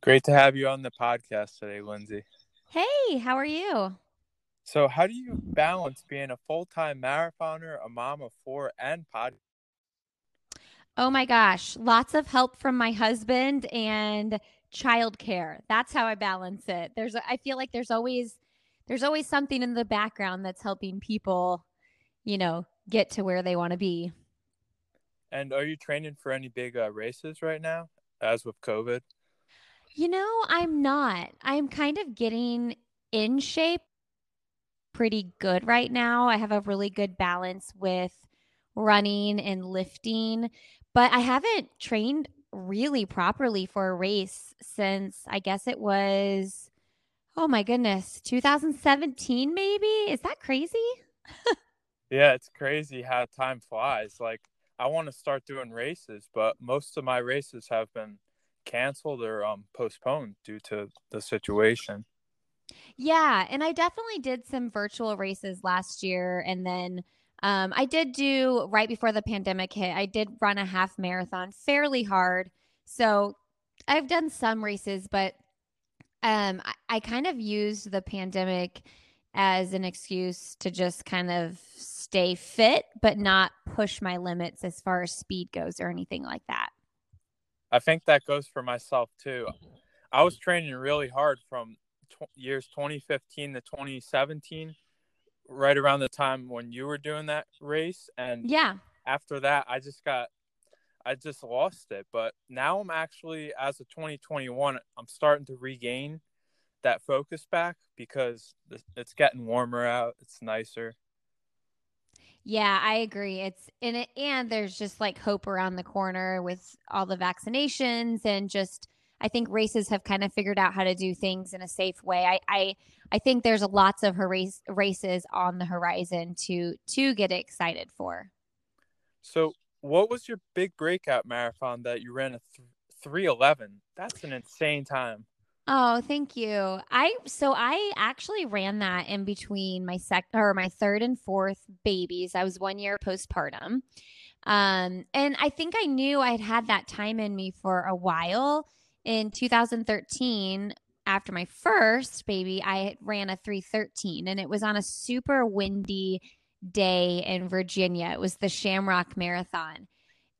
Great to have you on the podcast today, Lindsey. Hey, how are you? So, how do you balance being a full time marathoner, a mom of four, and pod? Oh my gosh, lots of help from my husband and childcare. That's how I balance it. There's, I feel like there's always, there's always something in the background that's helping people, you know, get to where they want to be. And are you training for any big uh, races right now, as with COVID? You know, I'm not. I'm kind of getting in shape pretty good right now. I have a really good balance with running and lifting, but I haven't trained really properly for a race since I guess it was oh my goodness, 2017 maybe? Is that crazy? yeah, it's crazy how time flies. Like I want to start doing races, but most of my races have been canceled or um postponed due to the situation. Yeah, and I definitely did some virtual races last year and then um, I did do right before the pandemic hit. I did run a half marathon fairly hard. So I've done some races, but um, I, I kind of used the pandemic as an excuse to just kind of stay fit, but not push my limits as far as speed goes or anything like that. I think that goes for myself too. I was training really hard from tw- years 2015 to 2017 right around the time when you were doing that race and yeah. after that i just got i just lost it. But now i'm actually as of 2021 i'm starting to regain that focus back because it's getting warmer out it's nicer yeah, I agree. It's in it, and there's just like hope around the corner with all the vaccinations and just I think races have kind of figured out how to do things in a safe way. I I, I think there's lots of race, races on the horizon to to get excited for. So, what was your big breakout marathon that you ran a th- 311? That's an insane time. Oh, thank you. I so I actually ran that in between my second or my third and fourth babies. I was one year postpartum. Um, and I think I knew I had had that time in me for a while in 2013 after my first baby i ran a 313 and it was on a super windy day in virginia it was the shamrock marathon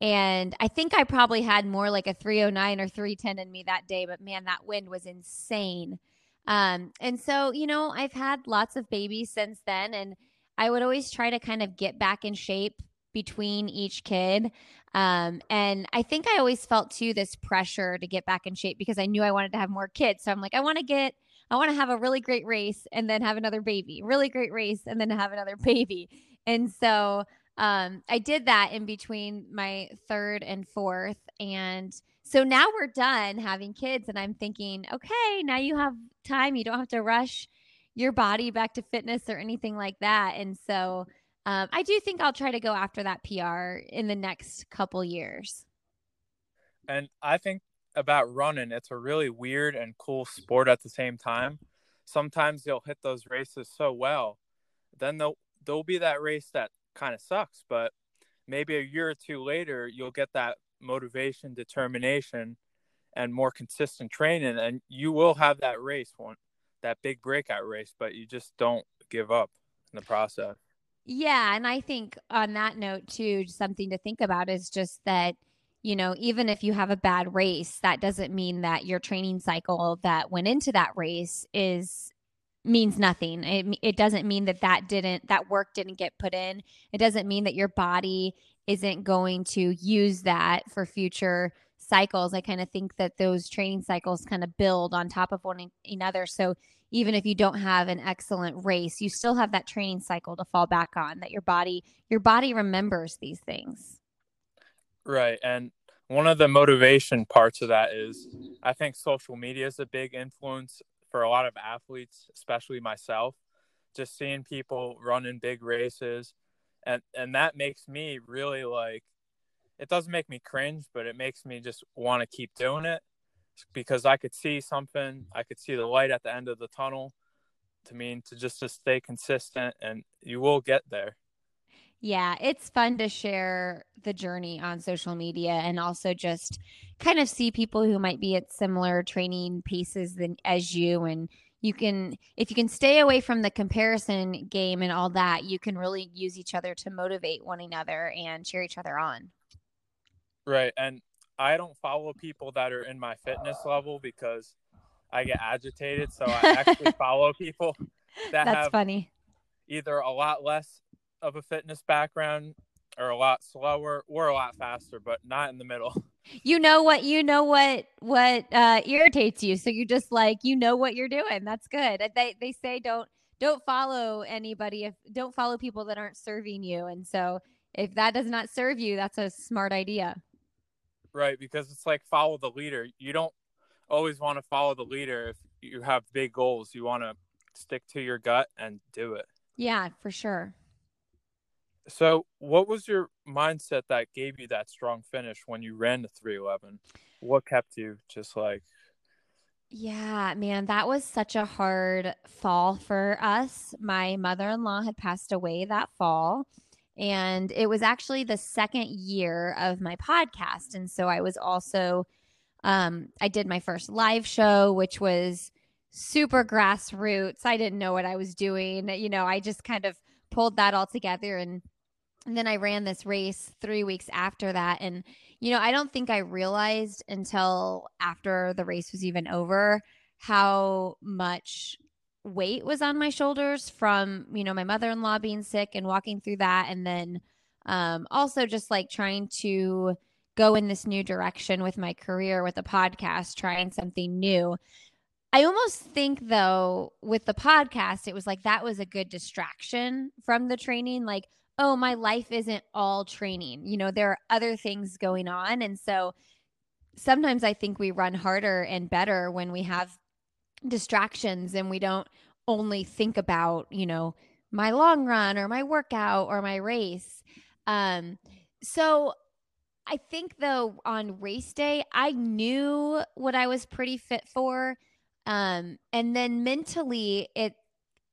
and i think i probably had more like a 309 or 310 in me that day but man that wind was insane um, and so you know i've had lots of babies since then and i would always try to kind of get back in shape between each kid um, and I think I always felt too this pressure to get back in shape because I knew I wanted to have more kids. So I'm like, I want to get, I want to have a really great race and then have another baby, really great race and then have another baby. And so um, I did that in between my third and fourth. And so now we're done having kids. And I'm thinking, okay, now you have time. You don't have to rush your body back to fitness or anything like that. And so um, I do think I'll try to go after that PR in the next couple years. And I think about running, it's a really weird and cool sport at the same time. Sometimes you'll hit those races so well, then there'll there'll be that race that kind of sucks, but maybe a year or two later you'll get that motivation, determination, and more consistent training, and you will have that race one, that big breakout race, but you just don't give up in the process. Yeah. And I think on that note, too, something to think about is just that, you know, even if you have a bad race, that doesn't mean that your training cycle that went into that race is means nothing. It, it doesn't mean that that didn't, that work didn't get put in. It doesn't mean that your body isn't going to use that for future cycles. I kind of think that those training cycles kind of build on top of one another. So even if you don't have an excellent race, you still have that training cycle to fall back on that your body your body remembers these things. Right. And one of the motivation parts of that is I think social media is a big influence for a lot of athletes, especially myself. Just seeing people running big races and and that makes me really like it doesn't make me cringe, but it makes me just want to keep doing it because I could see something, I could see the light at the end of the tunnel to mean to just to stay consistent and you will get there. Yeah, it's fun to share the journey on social media and also just kind of see people who might be at similar training paces than as you and you can if you can stay away from the comparison game and all that, you can really use each other to motivate one another and cheer each other on. Right. And I don't follow people that are in my fitness level because I get agitated. So I actually follow people that That's have funny. either a lot less of a fitness background or a lot slower or a lot faster, but not in the middle. You know what you know what what uh irritates you. So you just like you know what you're doing. That's good. They they say don't don't follow anybody if don't follow people that aren't serving you. And so if that does not serve you, that's a smart idea. Right, because it's like follow the leader. You don't always want to follow the leader if you have big goals. You want to stick to your gut and do it. Yeah, for sure. So, what was your mindset that gave you that strong finish when you ran the 311? What kept you just like Yeah, man, that was such a hard fall for us. My mother-in-law had passed away that fall, and it was actually the second year of my podcast. And so I was also um I did my first live show, which was super grassroots. I didn't know what I was doing. You know, I just kind of pulled that all together and and then I ran this race 3 weeks after that and you know, I don't think I realized until after the race was even over how much weight was on my shoulders from, you know, my mother-in-law being sick and walking through that and then um also just like trying to go in this new direction with my career with a podcast, trying something new. I almost think though with the podcast it was like that was a good distraction from the training like oh my life isn't all training. You know, there are other things going on and so sometimes I think we run harder and better when we have distractions and we don't only think about, you know, my long run or my workout or my race. Um so I think though on race day I knew what I was pretty fit for um, and then mentally, it,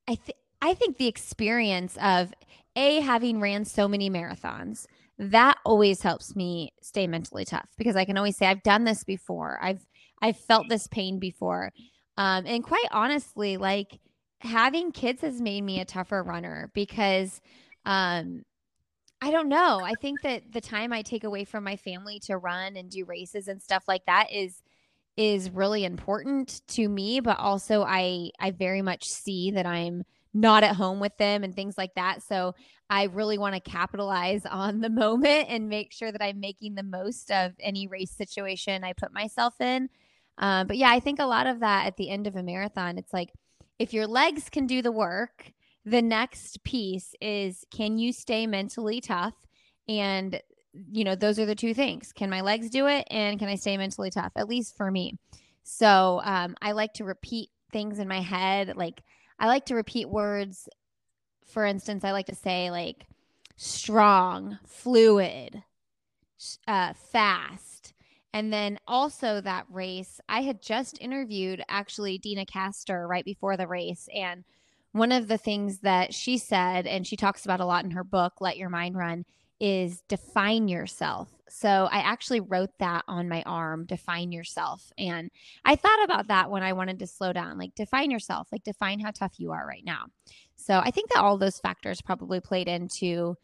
I think, I think the experience of a having ran so many marathons that always helps me stay mentally tough because I can always say I've done this before. I've I've felt this pain before. Um, and quite honestly, like having kids has made me a tougher runner because um, I don't know. I think that the time I take away from my family to run and do races and stuff like that is is really important to me but also i i very much see that i'm not at home with them and things like that. So i really want to capitalize on the moment and make sure that i'm making the most of any race situation i put myself in. Um, but yeah i think a lot of that at the end of a marathon it's like if your legs can do the work the next piece is can you stay mentally tough? And you know, those are the two things. Can my legs do it? And can I stay mentally tough? At least for me. So um, I like to repeat things in my head. Like I like to repeat words. For instance, I like to say like strong, fluid, uh, fast. And then also that race, I had just interviewed actually Deena Kastor right before the race. And one of the things that she said, and she talks about a lot in her book, Let Your Mind Run, is define yourself. So I actually wrote that on my arm, define yourself. And I thought about that when I wanted to slow down, like define yourself, like define how tough you are right now. So I think that all those factors probably played into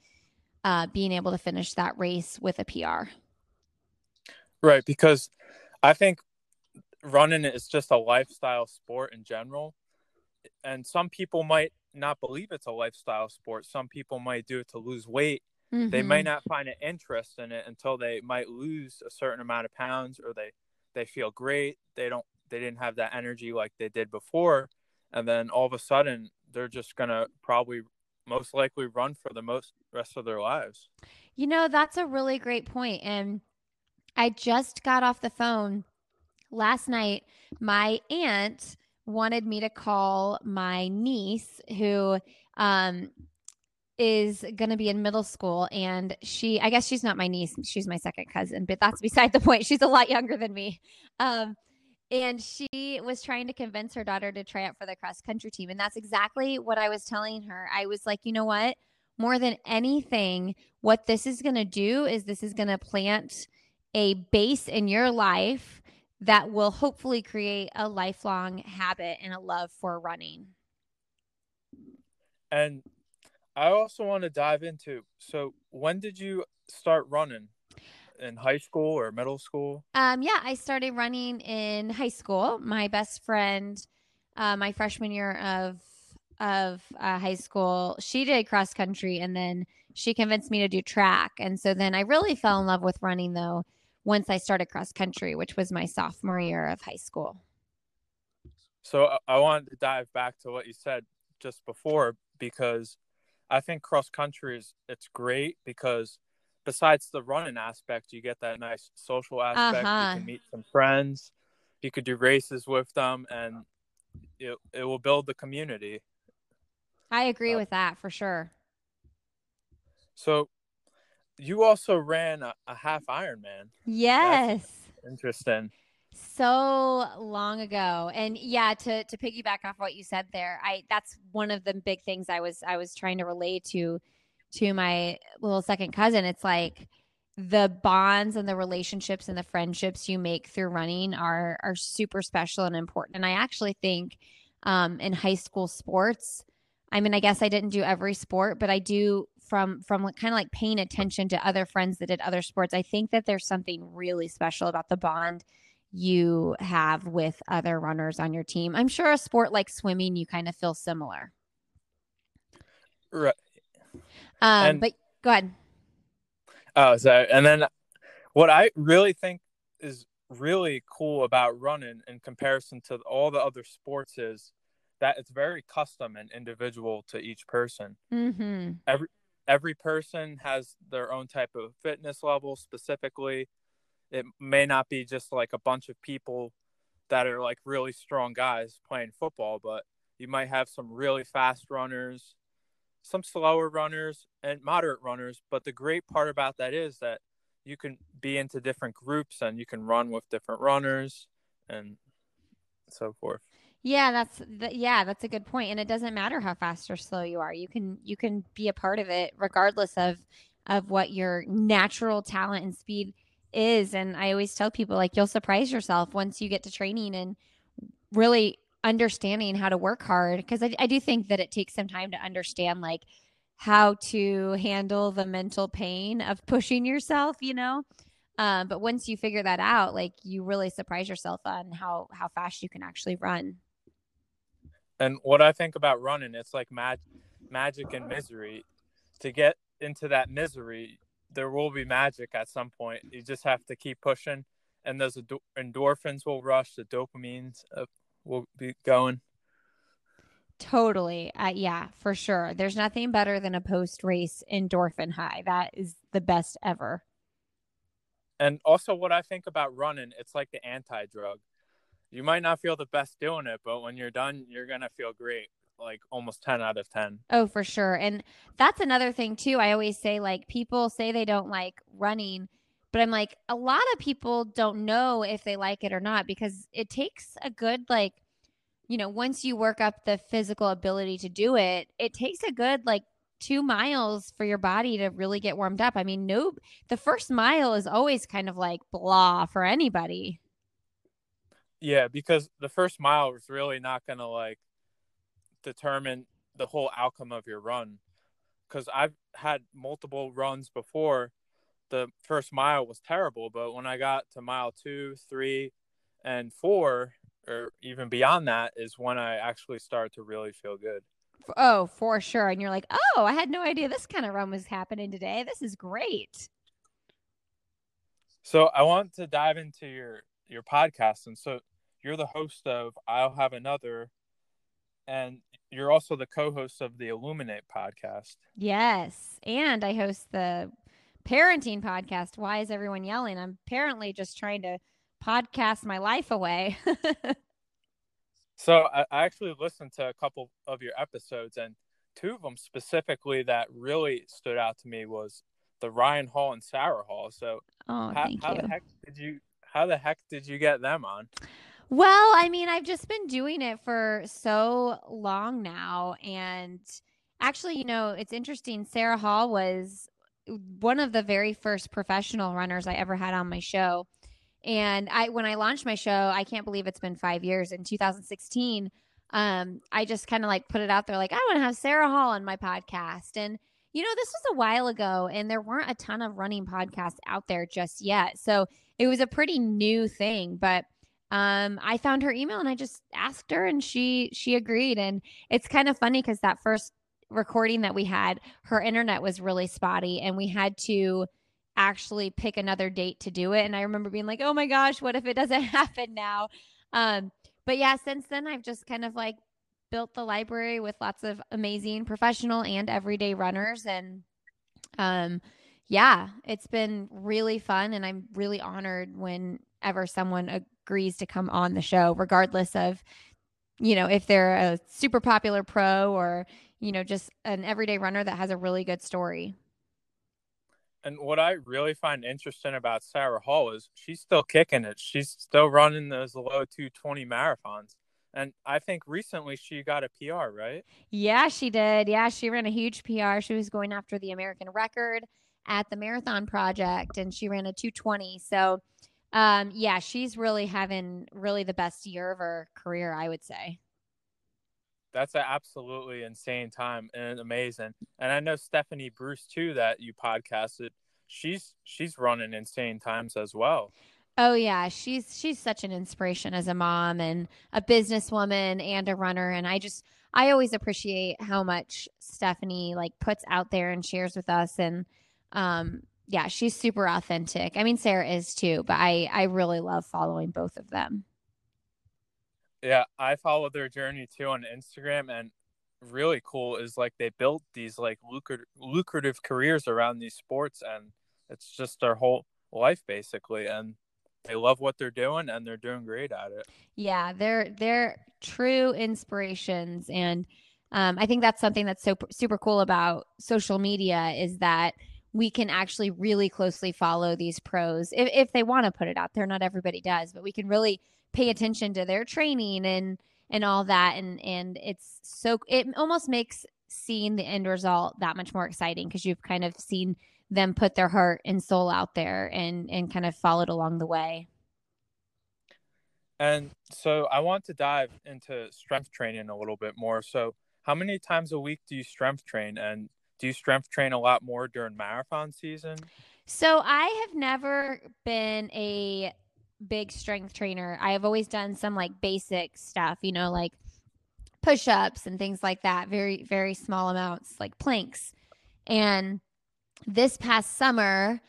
uh, being able to finish that race with a PR. Right. Because I think running is just a lifestyle sport in general. And some people might not believe it's a lifestyle sport. Some people might do it to lose weight Mm-hmm. They may not find an interest in it until they might lose a certain amount of pounds or they they feel great. They don't they didn't have that energy like they did before and then all of a sudden they're just going to probably most likely run for the most rest of their lives. You know, that's a really great point and I just got off the phone last night. My aunt wanted me to call my niece who um is going to be in middle school and she i guess she's not my niece she's my second cousin but that's beside the point she's a lot younger than me. Um, and she was trying to convince her daughter to try out for the cross country team and that's exactly what i was telling her. I was like you know what? More than anything, what this is going to do is this is going to plant a base in your life that will hopefully create a lifelong habit and a love for running. And I also want to dive into so when did you start running? In high school or middle school? Um, yeah, I started running in high school. My best friend, uh, my freshman year of of uh, high school, she did cross country, and then she convinced me to do track. And so then I really fell in love with running, though, once I started cross country, which was my sophomore year of high school. So uh, I wanted to dive back to what you said just before because I think cross country is it's great because besides the running aspect, you get that nice social aspect. Uh-huh. You can meet some friends. You could do races with them, and it it will build the community. I agree uh, with that for sure. So, you also ran a, a half Ironman. Yes. That's interesting. So long ago, and yeah, to to piggyback off what you said there, I that's one of the big things I was I was trying to relate to to my little second cousin. It's like the bonds and the relationships and the friendships you make through running are are super special and important. And I actually think um, in high school sports, I mean, I guess I didn't do every sport, but I do from from kind of like paying attention to other friends that did other sports. I think that there's something really special about the bond you have with other runners on your team. I'm sure a sport like swimming, you kind of feel similar. Right. Um, and, but go ahead. Oh, so And then what I really think is really cool about running in comparison to all the other sports is that it's very custom and individual to each person. Mm-hmm. Every every person has their own type of fitness level specifically. It may not be just like a bunch of people that are like really strong guys playing football, but you might have some really fast runners, some slower runners, and moderate runners. But the great part about that is that you can be into different groups and you can run with different runners and so forth. Yeah, that's the, yeah, that's a good point. And it doesn't matter how fast or slow you are. You can you can be a part of it regardless of of what your natural talent and speed is. And I always tell people like you'll surprise yourself once you get to training and really understanding how to work hard because I, I do think that it takes some time to understand like how to handle the mental pain of pushing yourself, you know. Um, but once you figure that out, like you really surprise yourself on how how fast you can actually run. And what I think about running, it's like mag- magic and misery. To get into that misery, there will be magic at some point. You just have to keep pushing, and those endorphins will rush. The dopamines uh, will be going. Totally. Uh, yeah, for sure. There's nothing better than a post race endorphin high. That is the best ever. And also, what I think about running, it's like the anti drug you might not feel the best doing it, but when you're done, you're gonna feel great. Like almost 10 out of 10. Oh, for sure. And that's another thing too. I always say like people say they don't like running, but I'm like a lot of people don't know if they like it or not because it takes a good like you know, once you work up the physical ability to do it, it takes a good like two miles for your body to really get warmed up. I mean, no, the first mile is always kind of like blah for anybody. Yeah, because the first mile is really not going to like determine the whole outcome of your run. Because I've had multiple runs before. The first mile was terrible, but when I got to mile two, three, and four, or even beyond that, is when I actually started to really feel good. Oh, for sure. And you're like, oh, I had no idea this kind of run was happening today. This is great. So I want to dive into your your podcast, and so you're the host of I'll Have Another, and you're also the co-host of the Illuminate podcast. Yes, and I host the parenting podcast. Why is everyone yelling? I'm apparently just trying to podcast my life away. so I, I actually listened to a couple of your episodes, and two of them specifically that really stood out to me was the Ryan Hall and Sarah Hall. So, oh, how, how the heck did you? How the heck did you get them on? Well, I mean, I've just been doing it for so long now. And Actually, you know, it's interesting. Sarah Hall was one of the very first professional runners I ever had on my show. And I when I launched my show, I can't believe it's been 5 years in 2016. Um, I just kind of like put it out there like I want to have Sarah Hall on my podcast and you know, this was a while ago and there weren't a ton of running podcasts out there just yet. So it was a pretty new thing, but um, I found her email and I just asked her and she she agreed. And it's kind of funny because that first recording that we had, her internet was really spotty and we had to actually pick another date to do it. And I remember being like, oh my gosh, what if it doesn't happen now? Um, but yeah, since then I've just kind of like built the library with lots of amazing professional and everyday runners and um yeah it's been really fun and i'm really honored whenever someone agrees to come on the show regardless of you know if they're a super popular pro or you know just an everyday runner that has a really good story and what I really find interesting about Sarah Hall is she's still kicking it. She's still running those low 220 marathons. And I think recently she got a PR, right? Yeah, she did. Yeah, she ran a huge PR. She was going after the American record at the Marathon Project and she ran a 220. So, um, yeah, she's really having really the best year of her career, I would say. That's an absolutely insane time and amazing. And I know Stephanie Bruce too that you podcasted. She's she's running insane times as well. Oh yeah, she's she's such an inspiration as a mom and a businesswoman and a runner and I just I always appreciate how much Stephanie like puts out there and shares with us and um yeah, she's super authentic. I mean Sarah is too, but I I really love following both of them. Yeah, I follow their journey too on Instagram and really cool is like they built these like lucrative lucrative careers around these sports and it's just their whole life basically and they love what they're doing and they're doing great at it. Yeah, they're they're true inspirations and um, I think that's something that's so super cool about social media is that we can actually really closely follow these pros if, if they want to put it out there. Not everybody does, but we can really pay attention to their training and and all that and and it's so it almost makes seeing the end result that much more exciting because you've kind of seen them put their heart and soul out there and and kind of followed along the way. And so I want to dive into strength training a little bit more. So how many times a week do you strength train and do you strength train a lot more during marathon season? So I have never been a big strength trainer. I have always done some like basic stuff, you know, like push-ups and things like that, very very small amounts, like planks. And this past summer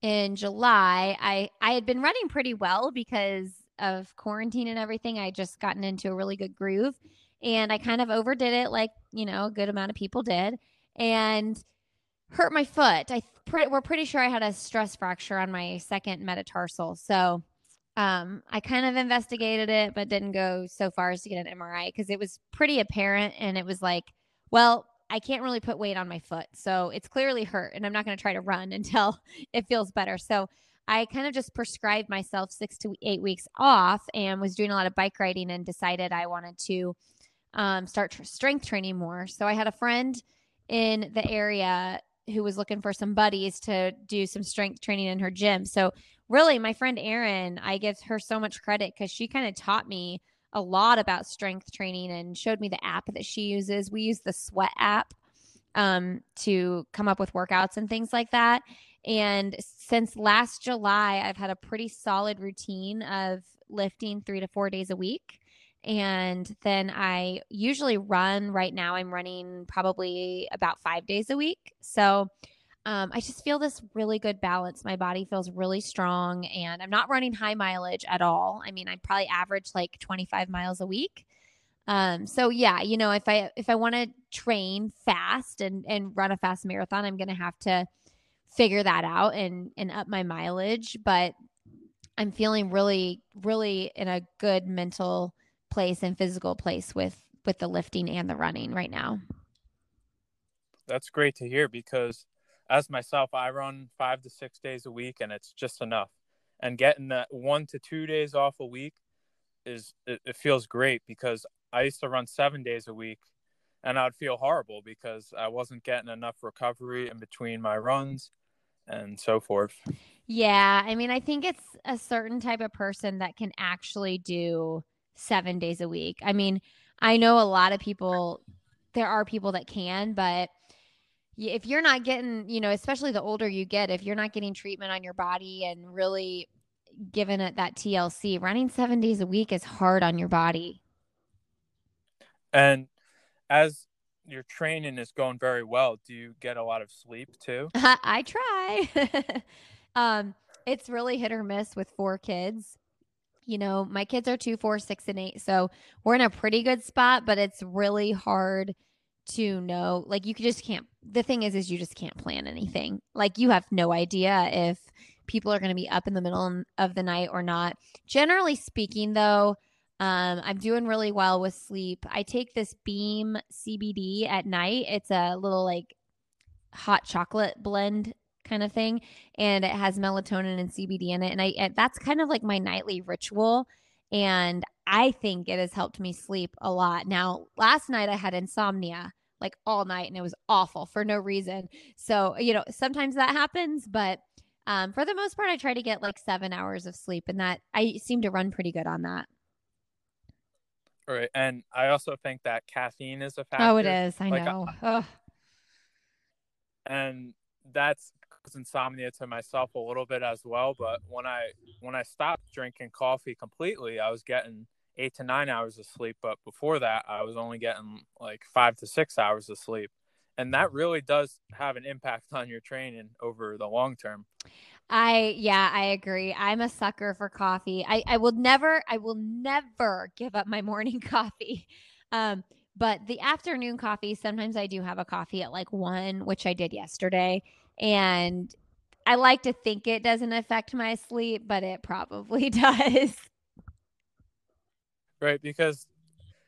in July, I I had been running pretty well because of quarantine and everything. I just gotten into a really good groove and I kind of overdid it like, you know, a good amount of people did and hurt my foot. I pre- we're pretty sure I had a stress fracture on my second metatarsal. So, um, I kind of investigated it, but didn't go so far as to get an MRI because it was pretty apparent. And it was like, well, I can't really put weight on my foot. So it's clearly hurt and I'm not going to try to run until it feels better. So I kind of just prescribed myself six to eight weeks off and was doing a lot of bike riding and decided I wanted to um, start tr- strength training more. So I had a friend in the area who was looking for some buddies to do some strength training in her gym. So really, my friend Erin, I give her so much credit because she kind of taught me a lot about strength training and showed me the app that she uses. We use the Sweat app um, to come up with workouts and things like that. And since last July, I've had a pretty solid routine of lifting three to four days a week. And then I usually run right now, I'm running probably about five days a week. So um, I just feel this really good balance. My body feels really strong, and I'm not running high mileage at all. I mean, I probably average like 25 miles a week. Um, so yeah, you know, if I if I want to train fast and and run a fast marathon, I'm gonna have to figure that out and and up my mileage. But I'm feeling really, really in a good mental place and physical place with with the lifting and the running right now. That's great to hear because as myself, I run five to six days a week, and it's just enough. And getting that one to two days off a week is it, it feels great because I used to run seven days a week, and I'd feel horrible because I wasn't getting enough recovery in between my runs and so forth. Yeah, I mean, I think it's a certain type of person that can actually do 7 days a week. I mean, I know a lot of people there are people that can, but if you're not getting, you know, especially the older you get, if you're not getting treatment on your body and really giving it that TLC, running 7 days a week is hard on your body. And as your training is going very well, do you get a lot of sleep too? I try. um, it's really hit or miss with four kids. You know, my kids are two, four, six, and eight. So we're in a pretty good spot, but it's really hard to know. Like you just can't the thing is is you just can't plan anything. Like you have no idea if people are going to be up in the middle of the night or not. Generally speaking though, um, I'm doing really well with sleep. I take this Beam CBD at night. It's a little like hot chocolate blend kind of thing, and it has melatonin and CBD in it. And I that's kind of like my nightly ritual. And I think it has helped me sleep a lot. Now, last night I had insomnia like all night and it was awful for no reason. So, you know, sometimes that happens, but um, for the most part, I try to get like seven hours of sleep, and that I seem to run pretty good on that. Right. And I also think that caffeine is a factor. Oh, it is. I like, know. I, and that's insomnia to myself a little bit as well. But when I when I stopped drinking coffee completely, I was getting eight to nine hours of sleep. But before that, I was only getting like five to six hours of sleep. And that really does have an impact on your training over the long term. I yeah, I agree. I'm a sucker for coffee. I I will never I will never give up my morning coffee. Um but the afternoon coffee, sometimes I do have a coffee at like 1, which I did yesterday, and I like to think it doesn't affect my sleep, but it probably does. Right, because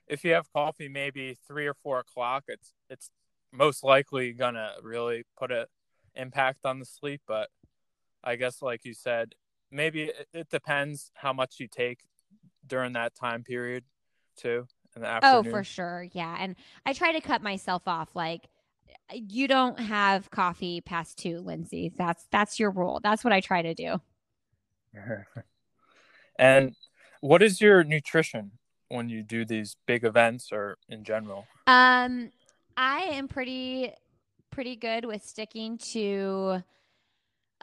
if you have coffee maybe three or four o'clock, it's it's most likely gonna really put an impact on the sleep. But I guess, like you said, maybe it, it depends how much you take during that time period, too. In the afternoon. oh, for sure. Yeah. And I try to cut myself off. Like, you don't have coffee past two, Lindsey. That's that's your rule. That's what I try to do. and what is your nutrition when you do these big events or in general? Um, I am pretty pretty good with sticking to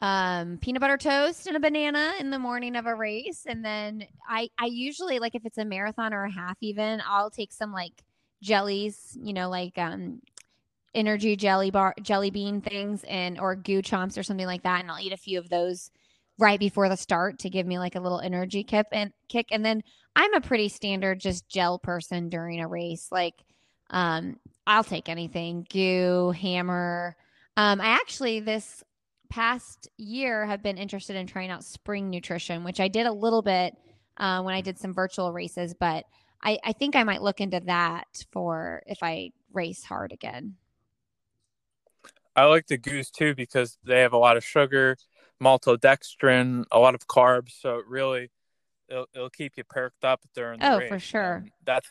um, peanut butter toast and a banana in the morning of a race. And then I, I usually like if it's a marathon or a half, even I'll take some like jellies, you know, like um, energy jelly bar, jelly bean things, and or GU chomps or something like that, and I'll eat a few of those right before the start to give me like a little energy kick and kick. And then I'm a pretty standard just gel person during a race. Like, um, I'll take anything, GU, hammer. Um, I actually this past year have been interested in trying out spring nutrition, which I did a little bit uh, when I did some virtual races, but I, I think I might look into that for if I race hard again. I like the GUs too because they have a lot of sugar, maltodextrin, a lot of carbs, so it really it'll, it'll keep you perked up during the oh, race. for sure. And that's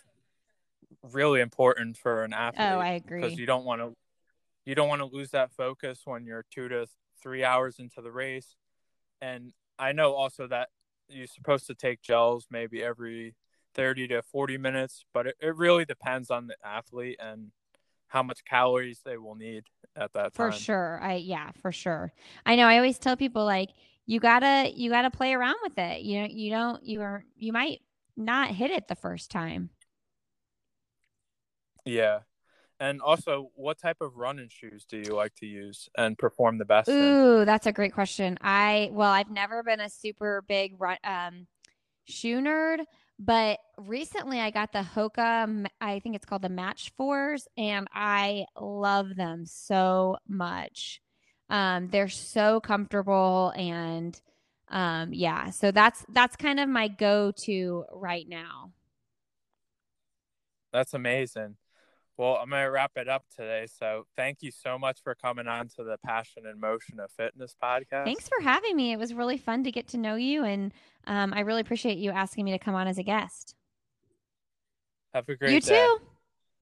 really important for an oh, athlete. Oh, I agree. Because you don't want to you don't want to lose that focus when you're two to three hours into the race. And I know also that you're supposed to take gels maybe every 30 to 40 minutes, but it, it really depends on the athlete and how much calories they will need at that time. For sure. I yeah, for sure. I know I always tell people like you gotta you gotta play around with it. You know, you don't you are you might not hit it the first time. Yeah. And also, what type of running shoes do you like to use and perform the best? Ooh, in? that's a great question. I well, I've never been a super big run um, shoe nerd, but recently I got the Hoka. I think it's called the Mach Fours, and I love them so much. Um, they're so comfortable, and um, yeah, so that's that's kind of my go-to right now. That's amazing. Well, I'm going to wrap it up today. So thank you so much for coming on to the Passion and Motion of Fitness podcast. Thanks for having me. It was really fun to get to know you. And um, I really appreciate you asking me to come on as a guest. Have a great you day. too.